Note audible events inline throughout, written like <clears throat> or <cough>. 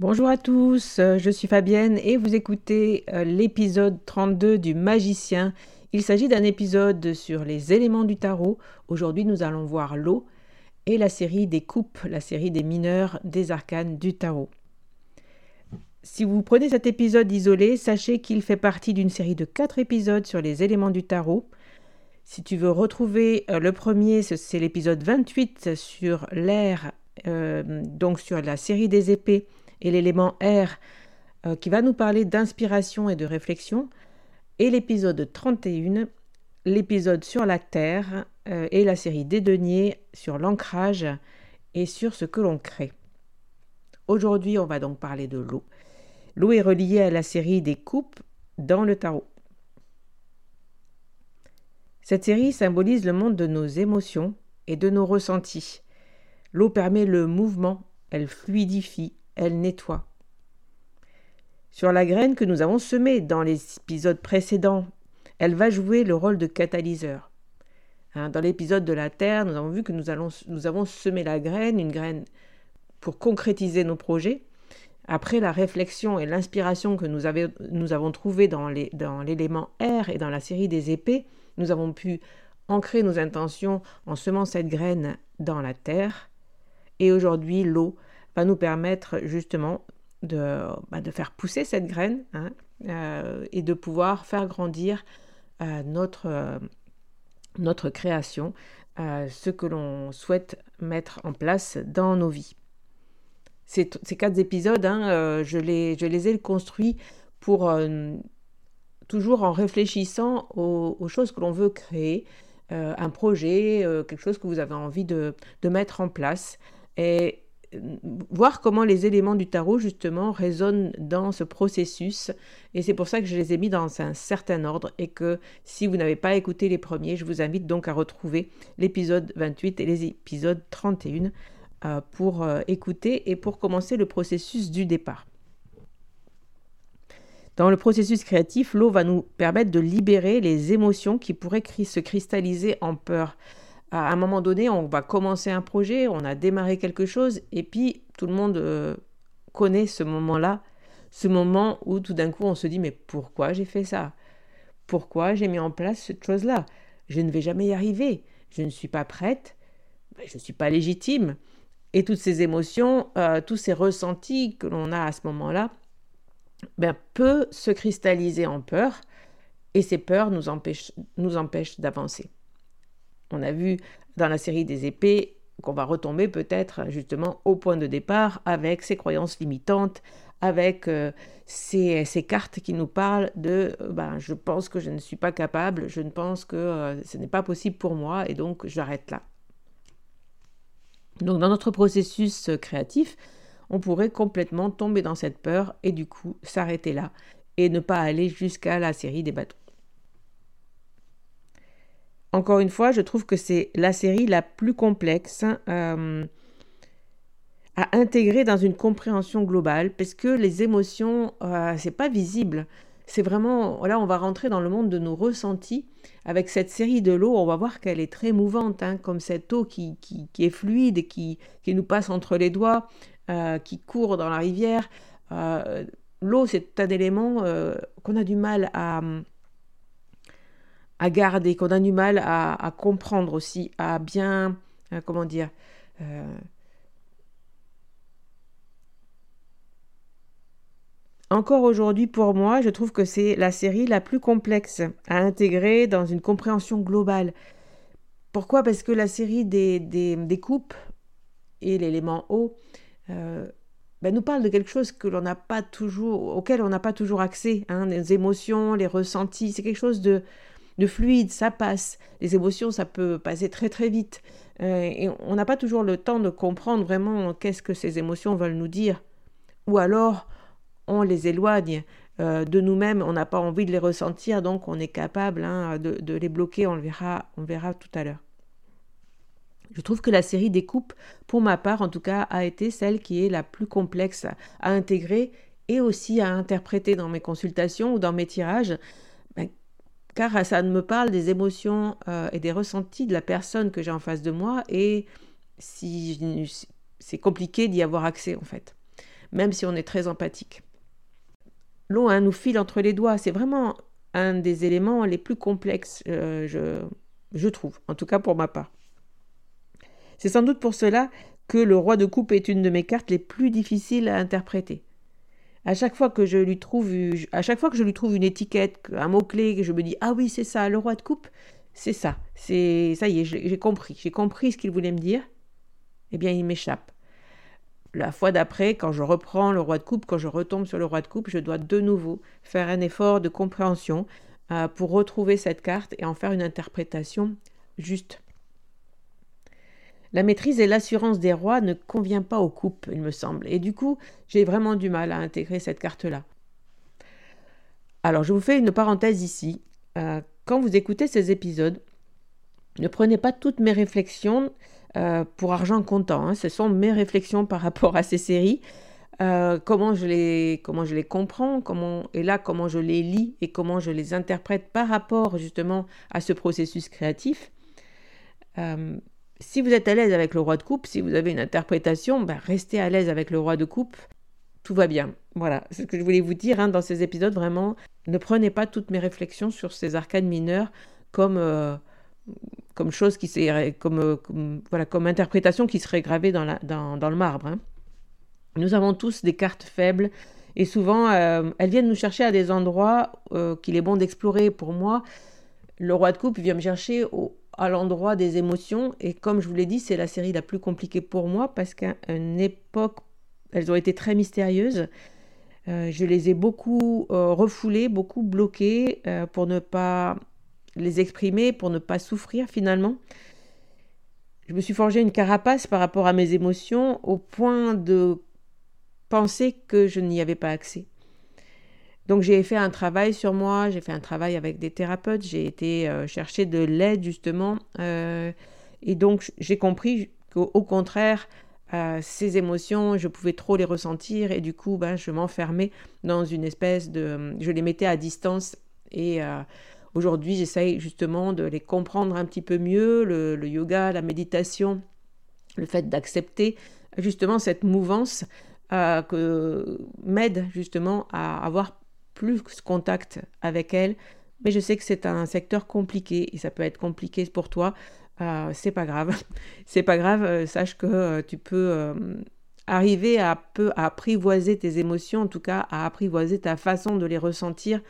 Bonjour à tous, euh, je suis Fabienne et vous écoutez euh, l'épisode 32 du Magicien. Il s'agit d'un épisode sur les éléments du tarot. Aujourd'hui, nous allons voir l'eau et la série des coupes, la série des mineurs des arcanes du tarot. Si vous prenez cet épisode isolé, sachez qu'il fait partie d'une série de quatre épisodes sur les éléments du tarot. Si tu veux retrouver euh, le premier, c'est l'épisode 28 sur l'air, donc sur la série des épées et l'élément R euh, qui va nous parler d'inspiration et de réflexion, et l'épisode 31, l'épisode sur la Terre euh, et la série des deniers sur l'ancrage et sur ce que l'on crée. Aujourd'hui, on va donc parler de l'eau. L'eau est reliée à la série des coupes dans le tarot. Cette série symbolise le monde de nos émotions et de nos ressentis. L'eau permet le mouvement, elle fluidifie, elle nettoie. Sur la graine que nous avons semée dans les épisodes précédents, elle va jouer le rôle de catalyseur. Hein, dans l'épisode de la Terre, nous avons vu que nous, avons semé la graine, une graine pour concrétiser nos projets. Après la réflexion et l'inspiration que nous, avons trouvées dans l'élément R et dans la série des épées, nous avons pu ancrer nos intentions en semant cette graine dans la terre. Et aujourd'hui, l'eau va nous permettre justement de, bah, de faire pousser cette graine hein, euh, et de pouvoir faire grandir euh, notre, euh, notre création, ce que l'on souhaite mettre en place dans nos vies. Ces, quatre épisodes, hein, je, les, je les ai construits pour toujours en réfléchissant aux, aux choses que l'on veut créer, un projet, quelque chose que vous avez envie de, de mettre en place. Et voir comment les éléments du tarot justement résonnent dans ce processus et c'est pour ça que je les ai mis dans un certain ordre et que si vous n'avez pas écouté les premiers, je vous invite donc à retrouver l'épisode 28 et les épisodes 31 euh, pour euh, écouter et pour commencer le processus du départ. Dans le processus créatif, l'eau va nous permettre de libérer les émotions qui pourraient se cristalliser en peur à un moment donné, on va commencer un projet, on a démarré quelque chose, et puis tout le monde euh, connaît ce moment-là, ce moment où tout d'un coup on se dit mais pourquoi j'ai fait ça? Pourquoi j'ai mis en place cette chose-là? Je ne vais jamais y arriver, je ne suis pas prête, ben, je ne suis pas légitime. Et toutes ces émotions, euh, tous ces ressentis que l'on a à ce moment-là, ben, peut se cristalliser en peur, et ces peurs nous empêchent, nous empêchent d'avancer. On a vu dans la série des épées qu'on va retomber peut-être justement au point de départ avec ses croyances limitantes, avec ces, cartes qui nous parlent de ben, je pense que je ne suis pas capable, je ne pense que ce n'est pas possible pour moi et donc j'arrête là. Donc dans notre processus créatif, on pourrait complètement tomber dans cette peur et du coup s'arrêter là et ne pas aller jusqu'à la série des bâtons. Encore une fois, je trouve que c'est la série la plus complexe euh, à intégrer dans une compréhension globale parce que les émotions, euh, c'est pas visible. C'est vraiment, là, on va rentrer dans le monde de nos ressentis. Avec cette série de l'eau, on va voir qu'elle est très mouvante, hein, comme cette eau qui, qui, est fluide et qui, qui, nous passe entre les doigts, euh, qui court dans la rivière. L'eau, c'est un élément qu'on a du mal à, à garder, qu'on a du mal à, comprendre aussi, à bien, euh, comment dire, euh, Encore aujourd'hui, pour moi, je trouve que c'est la série la plus complexe à intégrer dans une compréhension globale. Pourquoi? Parce que la série des, des, coupes et l'élément eau ben, nous parle de quelque chose que l'on n'a pas toujours, auquel on n'a pas toujours accès. Hein, les émotions, les ressentis, c'est quelque chose de, de fluide, ça passe. Les émotions, ça peut passer très très vite. Euh, et on n'a pas toujours le temps de comprendre vraiment qu'est-ce que ces émotions veulent nous dire. Ou alors, on les éloigne euh, de nous-mêmes, on n'a pas envie de les ressentir, donc on est capable hein, de, les bloquer, on le verra, on verra tout à l'heure. Je trouve que la série des coupes, pour ma part en tout cas, a été celle qui est la plus complexe à intégrer et aussi à interpréter dans mes consultations ou dans mes tirages, car ça me parle des émotions euh, et des ressentis de la personne que j'ai en face de moi et si c'est compliqué d'y avoir accès en fait, même si on est très empathique. L'eau hein, nous file entre les doigts, c'est vraiment un des éléments les plus complexes, euh, je trouve, en tout cas pour ma part. C'est sans doute pour cela que le roi de coupe est une de mes cartes les plus difficiles à interpréter à chaque fois que je lui trouve, une étiquette, un mot clé, que je me dis ah oui c'est ça, le roi de coupe, c'est ça, c'est ça y est, j'ai compris, j'ai compris ce qu'il voulait me dire. Eh bien, il m'échappe. La fois d'après, quand je reprends le roi de coupe, quand je retombe sur le roi de coupe, je dois de nouveau faire un effort de compréhension euh, pour retrouver cette carte et en faire une interprétation juste. La maîtrise et l'assurance des rois ne convient pas aux coupes, il me semble, et du coup, j'ai vraiment du mal à intégrer cette carte-là. Alors, je vous fais une parenthèse ici. Euh, quand vous écoutez ces épisodes, ne prenez pas toutes mes réflexions euh, pour argent comptant. Hein. Ce sont mes réflexions par rapport à ces séries. Euh, comment, je les, comment je les comprends, comment, et là comment je les lis et comment je les interprète par rapport justement à ce processus créatif si vous êtes à l'aise avec le roi de coupe, si vous avez une interprétation, ben restez à l'aise avec le roi de coupe. Tout va bien. Voilà, ce que je voulais vous dire hein, dans ces épisodes. Vraiment, ne prenez pas toutes mes réflexions sur ces arcades mineurs comme, euh, comme chose qui comme, euh, comme, voilà, comme interprétation qui serait gravée dans le marbre. Hein. Nous avons tous des cartes faibles et souvent euh, elles viennent nous chercher à des endroits qu'il est bon d'explorer. Pour moi, le roi de coupe vient me chercher au, à l'endroit des émotions. Et comme je vous l'ai dit, c'est la série la plus compliquée pour moi parce qu'à une époque, elles ont été très mystérieuses. Euh, je les ai beaucoup euh, refoulées, beaucoup bloquées euh, pour ne pas les exprimer, pour ne pas souffrir finalement. Je me suis forgé une carapace par rapport à mes émotions au point de penser que je n'y avais pas accès. Donc j'ai fait un travail sur moi, j'ai fait un travail avec des thérapeutes, j'ai été euh, chercher de l'aide justement. Euh, et donc j'ai compris qu'au contraire, euh, ces émotions, je pouvais trop les ressentir et du coup, ben, je m'enfermais dans une espèce de... Je les mettais à distance et aujourd'hui, j'essaye justement de les comprendre un petit peu mieux, le, yoga, la méditation, le fait d'accepter justement cette mouvance que m'aide justement à avoir plus contact avec elle. Mais je sais que c'est un secteur compliqué et ça peut être compliqué pour toi. Euh, c'est pas grave. <laughs> c'est pas grave. Euh, sache que euh, tu peux arriver à peu à apprivoiser tes émotions, en tout cas à apprivoiser ta façon de les ressentir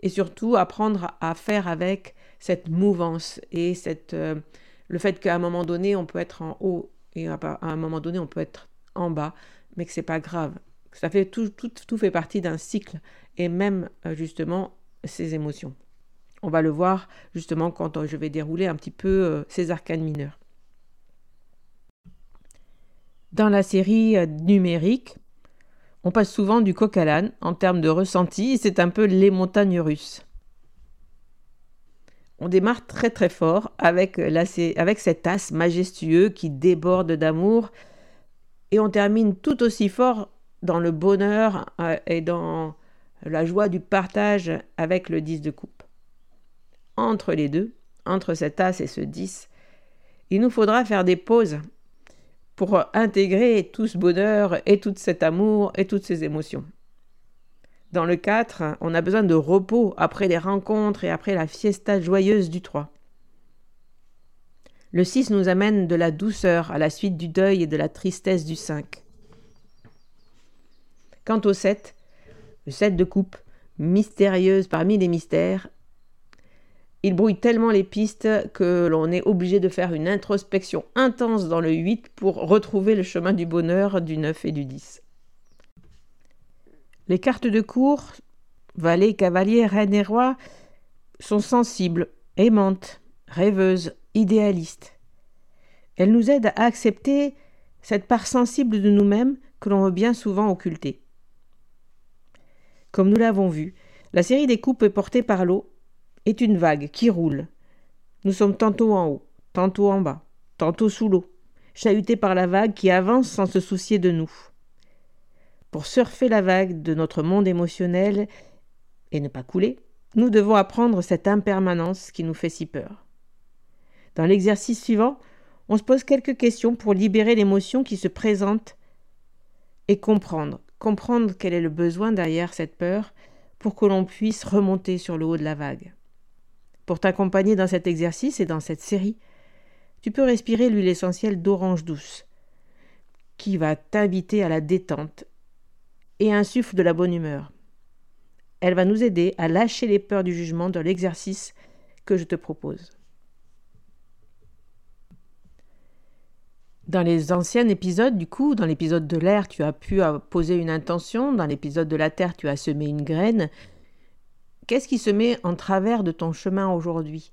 et surtout apprendre à faire avec cette mouvance et cette, le fait qu'à un moment donné on peut être en haut et à un moment donné on peut être en bas, mais que c'est pas grave Fait tout, tout, fait partie d'un cycle et même justement ces émotions. On va le voir justement quand je vais dérouler un petit peu ces arcanes mineurs. Dans la série numérique, on passe souvent du coq à l'âne en termes de ressenti, c'est un peu les montagnes russes. On démarre très très fort avec, avec cet as majestueux qui déborde d'amour et on termine tout aussi fort dans le bonheur euh, et dans la joie du partage avec le 10 de coupe. Entre les deux, entre cet as et ce 10, il nous faudra faire des pauses pour intégrer tout ce bonheur et tout cet amour et toutes ces émotions. Dans le 4, on a besoin de repos après les rencontres et après la fiesta joyeuse du 3. Le 6 nous amène de la douceur à la suite du deuil et de la tristesse du 5. Quant au 7, le 7 de coupe, mystérieuse parmi les mystères, il brouille tellement les pistes que l'on est obligé de faire une introspection intense dans le 8 pour retrouver le chemin du bonheur du 9 et du 10. Les cartes de cours, valet, cavalier, reine et roi, sont sensibles, aimantes, rêveuses, idéalistes. Elles nous aident à accepter cette part sensible de nous-mêmes que l'on veut bien souvent occulter. Comme nous l'avons vu, la série des coupes est portée par l'eau est une vague qui roule. Nous sommes tantôt en haut, tantôt en bas, tantôt sous l'eau, chahutés par la vague qui avance sans se soucier de nous. Pour surfer la vague de notre monde émotionnel et ne pas couler, nous devons apprendre cette impermanence qui nous fait si peur. Dans l'exercice suivant, on se pose quelques questions pour libérer l'émotion qui se présente et comprendre, comprendre quel est le besoin derrière cette peur pour que l'on puisse remonter sur le haut de la vague. Pour t'accompagner dans cet exercice et dans cette série, tu peux respirer l'huile essentielle d'orange douce, qui va t'inviter à la détente et un souffle de la bonne humeur. Elle va nous aider à lâcher les peurs du jugement dans l'exercice que je te propose. Dans les anciens épisodes, du coup, dans l'épisode de l'air, tu as pu poser une intention, dans l'épisode de la terre, tu as semé une graine, Qu'est-ce qui se met en travers de ton chemin aujourd'hui?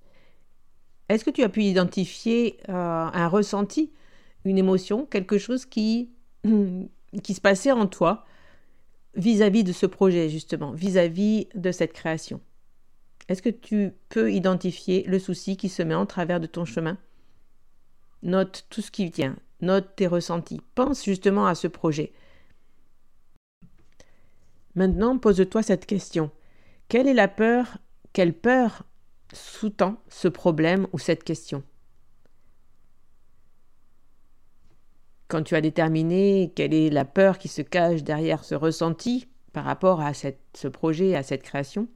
Est-ce que tu as pu identifier euh, un ressenti, une émotion, quelque chose qui, <clears throat> qui se passait en toi vis-à-vis de ce projet, justement, vis-à-vis de cette création? Est-ce que tu peux identifier le souci qui se met en travers de ton chemin? Note tout ce qui vient, note tes ressentis, pense justement à ce projet. Maintenant, pose-toi cette question. Quelle est la peur Quelle peur sous-tend ce problème ou cette question? Quand tu as déterminé quelle est la peur qui se cache derrière ce ressenti par rapport à ce projet, à cette création,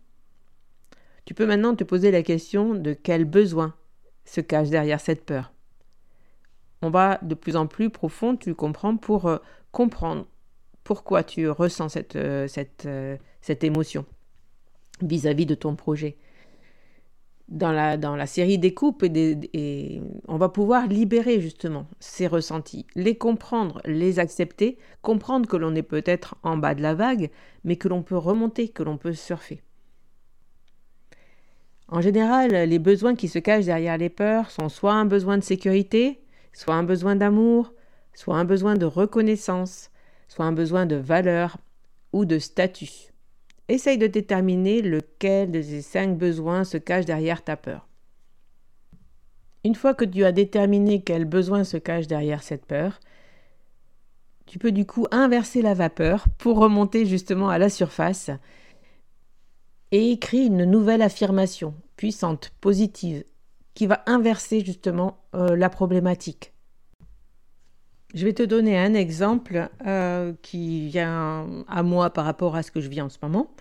tu peux maintenant te poser la question de quel besoin se cache derrière cette peur. On va de plus en plus profond, tu comprends, pour euh, comprendre pourquoi tu ressens cette, euh, cette, euh, cette émotion vis-à-vis de ton projet. Dans la, dans la série des coupes, et, on va pouvoir libérer justement ces ressentis, les comprendre, les accepter, comprendre que l'on est peut-être en bas de la vague, mais que l'on peut remonter, que l'on peut surfer. En général, les besoins qui se cachent derrière les peurs sont soit un besoin de sécurité, soit un besoin d'amour, soit un besoin de reconnaissance, soit un besoin de valeur ou de statut. Essaye de déterminer lequel de ces cinq besoins se cache derrière ta peur. Une fois que tu as déterminé quel besoin se cache derrière cette peur, tu peux du coup inverser la vapeur pour remonter justement à la surface et écrire une nouvelle affirmation puissante, positive, qui va inverser justement euh, la problématique. Je vais te donner un exemple euh, qui vient à moi par rapport à ce que je vis en ce moment.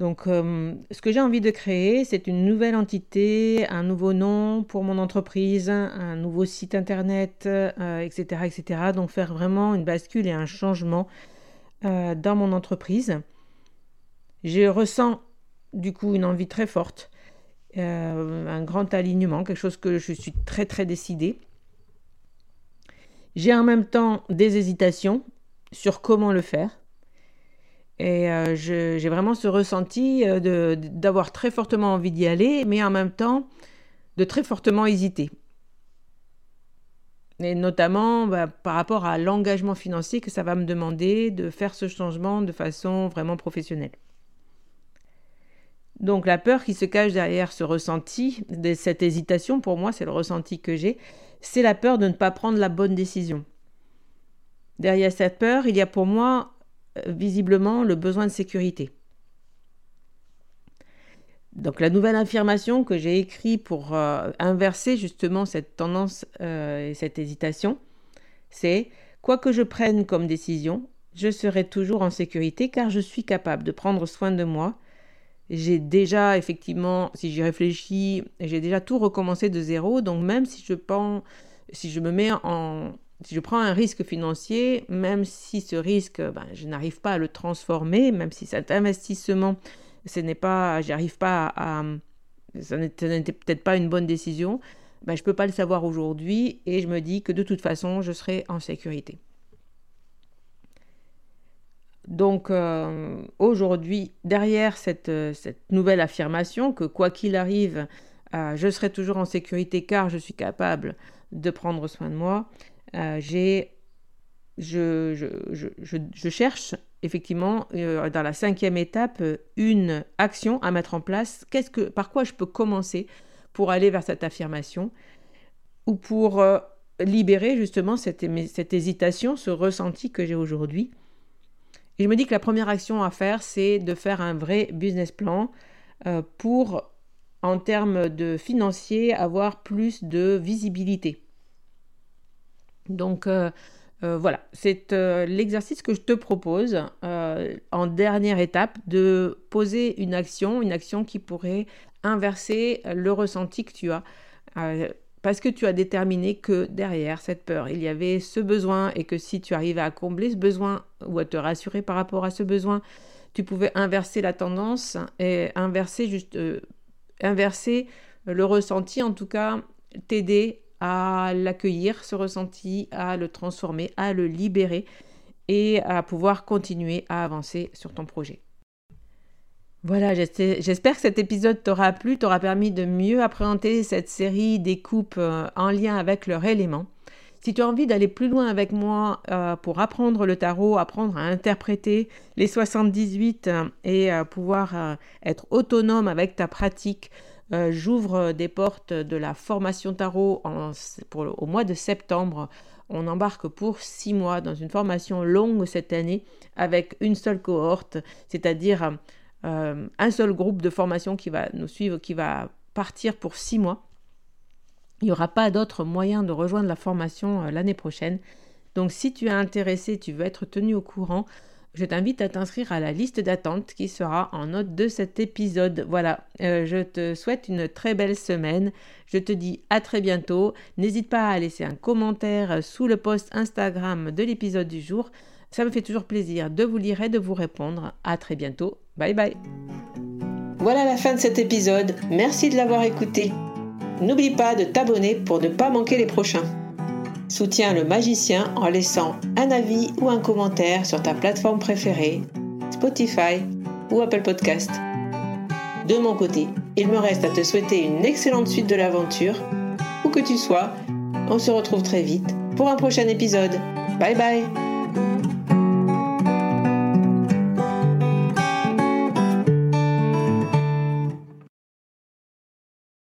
Donc, euh, ce que j'ai envie de créer, c'est une nouvelle entité, un nouveau nom pour mon entreprise, un nouveau site internet, etc., etc. Donc, faire vraiment une bascule et un changement dans mon entreprise. Je ressens du coup une envie très forte, un grand alignement, quelque chose que je suis très très décidée. J'ai en même temps des hésitations sur comment le faire. Et euh, j'ai vraiment ce ressenti euh, d'avoir très fortement envie d'y aller, mais en même temps de très fortement hésiter. Et notamment bah, par rapport à l'engagement financier que ça va me demander de faire ce changement de façon vraiment professionnelle. Donc la peur qui se cache derrière ce ressenti, cette hésitation, pour moi c'est le ressenti que j'ai, c'est la peur de ne pas prendre la bonne décision. Derrière cette peur, il y a pour moi euh, visiblement le besoin de sécurité. Donc la nouvelle affirmation que j'ai écrite pour euh, inverser justement cette tendance euh, et cette hésitation, c'est quoi que je prenne comme décision, je serai toujours en sécurité car je suis capable de prendre soin de moi. J'ai déjà effectivement, si j'y réfléchis, j'ai déjà tout recommencé de zéro. Donc même si je pense, si je me mets en, si je prends un risque financier, même si ce risque, ben, je n'arrive pas à le transformer, même si cet investissement, ce n'est pas, j'arrive pas à, ça n'était peut-être pas une bonne décision, ben, je ne peux pas le savoir aujourd'hui et je me dis que de toute façon, je serai en sécurité. Donc euh, aujourd'hui, derrière cette, cette, nouvelle affirmation que quoi qu'il arrive, euh, je serai toujours en sécurité car je suis capable de prendre soin de moi, euh, j'ai, je, je, je, je, cherche effectivement euh, dans la cinquième étape une action à mettre en place. Qu'est-ce que, par quoi je peux commencer pour aller vers cette affirmation ou pour euh, libérer justement cette, cette hésitation, ce ressenti que j'ai aujourd'hui. Et je me dis que la première action à faire, c'est de faire un vrai business plan pour, en termes de financier, avoir plus de visibilité. Donc euh, euh, voilà, c'est euh, l'exercice que je te propose en dernière étape de poser une action, une action qui pourrait inverser le ressenti que tu as. Parce que tu as déterminé que derrière cette peur, il y avait ce besoin et que si tu arrivais à combler ce besoin ou à te rassurer par rapport à ce besoin, tu pouvais inverser la tendance et inverser juste inverser le ressenti, en tout cas t'aider à l'accueillir, ce ressenti, à le transformer, à le libérer et à pouvoir continuer à avancer sur ton projet. Voilà, j'espère que cet épisode t'aura plu, t'aura permis de mieux appréhender cette série des coupes euh, en lien avec leur élément. Si tu as envie d'aller plus loin avec moi euh, pour apprendre le tarot, apprendre à interpréter les 78 euh, et pouvoir être autonome avec ta pratique, j'ouvre des portes de la formation tarot au mois de septembre. On embarque pour six mois dans une formation longue cette année avec une seule cohorte, c'est-à-dire euh, un seul groupe de formation qui va nous suivre, qui va partir pour six mois. Il n'y aura pas d'autre moyen de rejoindre la formation euh, l'année prochaine. Donc si tu es intéressé, tu veux être tenu au courant, je t'invite à t'inscrire à la liste d'attente qui sera en note de cet épisode. Voilà, euh, je te souhaite une très belle semaine. Je te dis à très bientôt. N'hésite pas à laisser un commentaire sous le post Instagram de l'épisode du jour. Ça me fait toujours plaisir de vous lire et de vous répondre. À très bientôt. Bye bye. Voilà la fin de cet épisode. Merci de l'avoir écouté. N'oublie pas de t'abonner pour ne pas manquer les prochains. Soutiens le magicien en laissant un avis ou un commentaire sur ta plateforme préférée, Spotify ou Apple Podcast. De mon côté, il me reste à te souhaiter une excellente suite de l'aventure. Où que tu sois, on se retrouve très vite pour un prochain épisode. Bye bye